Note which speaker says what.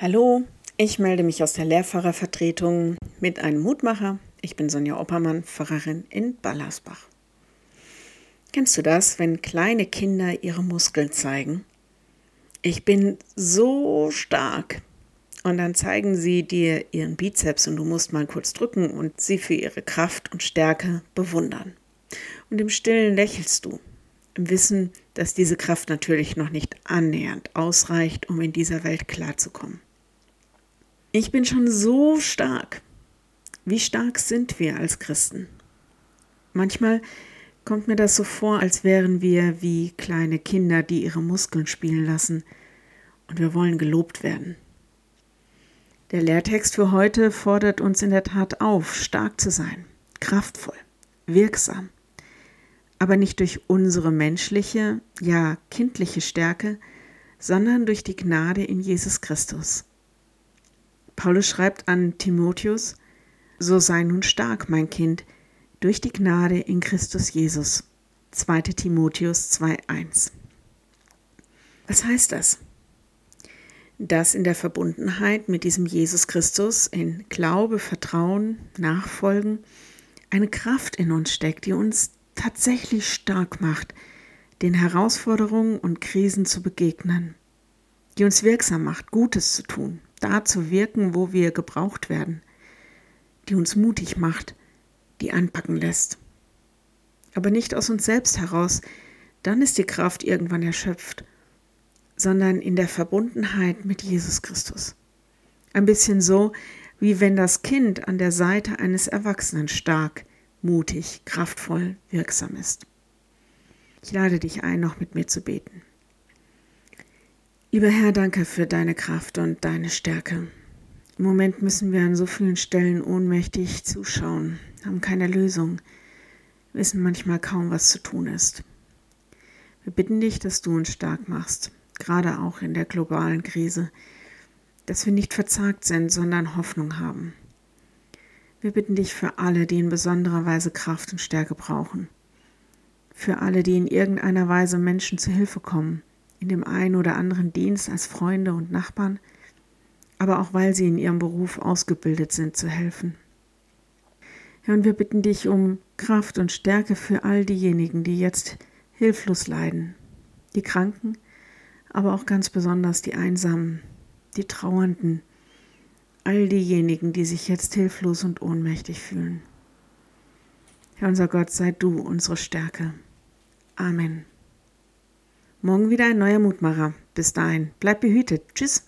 Speaker 1: Hallo, ich melde mich aus der Lehrfahrervertretung mit einem Mutmacher. Ich bin Sonja Oppermann, Pfarrerin in Ballersbach. Kennst du das, wenn kleine Kinder ihre Muskeln zeigen? Ich bin so stark. Und dann zeigen sie dir ihren Bizeps und du musst mal kurz drücken und sie für ihre Kraft und Stärke bewundern. Und im Stillen lächelst du, im Wissen, dass diese Kraft natürlich noch nicht annähernd ausreicht, um in dieser Welt klarzukommen. Ich bin schon so stark. Wie stark sind wir als Christen? Manchmal kommt mir das so vor, als wären wir wie kleine Kinder, die ihre Muskeln spielen lassen, und wir wollen gelobt werden. Der Lehrtext für heute fordert uns in der Tat auf, stark zu sein, kraftvoll, wirksam, aber nicht durch unsere menschliche, ja kindliche Stärke, sondern durch die Gnade in Jesus Christus. Paulus schreibt an Timotheus, so sei nun stark, mein Kind, durch die Gnade in Christus Jesus. 2. Timotheus 2.1. Was heißt das? Dass in der Verbundenheit mit diesem Jesus Christus, in Glaube, Vertrauen, Nachfolgen, eine Kraft in uns steckt, die uns tatsächlich stark macht, den Herausforderungen und Krisen zu begegnen, die uns wirksam macht, Gutes zu tun, da zu wirken, wo wir gebraucht werden, die uns mutig macht, die anpacken lässt. Aber nicht aus uns selbst heraus, dann ist die Kraft irgendwann erschöpft, sondern in der Verbundenheit mit Jesus Christus. Ein bisschen so, wie wenn das Kind an der Seite eines Erwachsenen stark, mutig, kraftvoll, wirksam ist. Ich lade dich ein, noch mit mir zu beten. Lieber Herr, danke für deine Kraft und deine Stärke. Im Moment müssen wir an so vielen Stellen ohnmächtig zuschauen, haben keine Lösung, wissen manchmal kaum, was zu tun ist. Wir bitten dich, dass du uns stark machst, gerade auch in der globalen Krise, dass wir nicht verzagt sind, sondern Hoffnung haben. Wir bitten dich für alle, die in besonderer Weise Kraft und Stärke brauchen, für alle, die in irgendeiner Weise Menschen zu Hilfe kommen, in dem einen oder anderen Dienst als Freunde und Nachbarn, aber auch weil sie in ihrem Beruf ausgebildet sind, zu helfen. Herr, und wir bitten dich um Kraft und Stärke für all diejenigen, die jetzt hilflos leiden, die Kranken, aber auch ganz besonders die Einsamen, die Trauernden, all diejenigen, die sich jetzt hilflos und ohnmächtig fühlen. Herr unser Gott, sei du unsere Stärke. Amen. Morgen wieder ein neuer Mutmacher. Bis dahin, bleib behütet. Tschüss.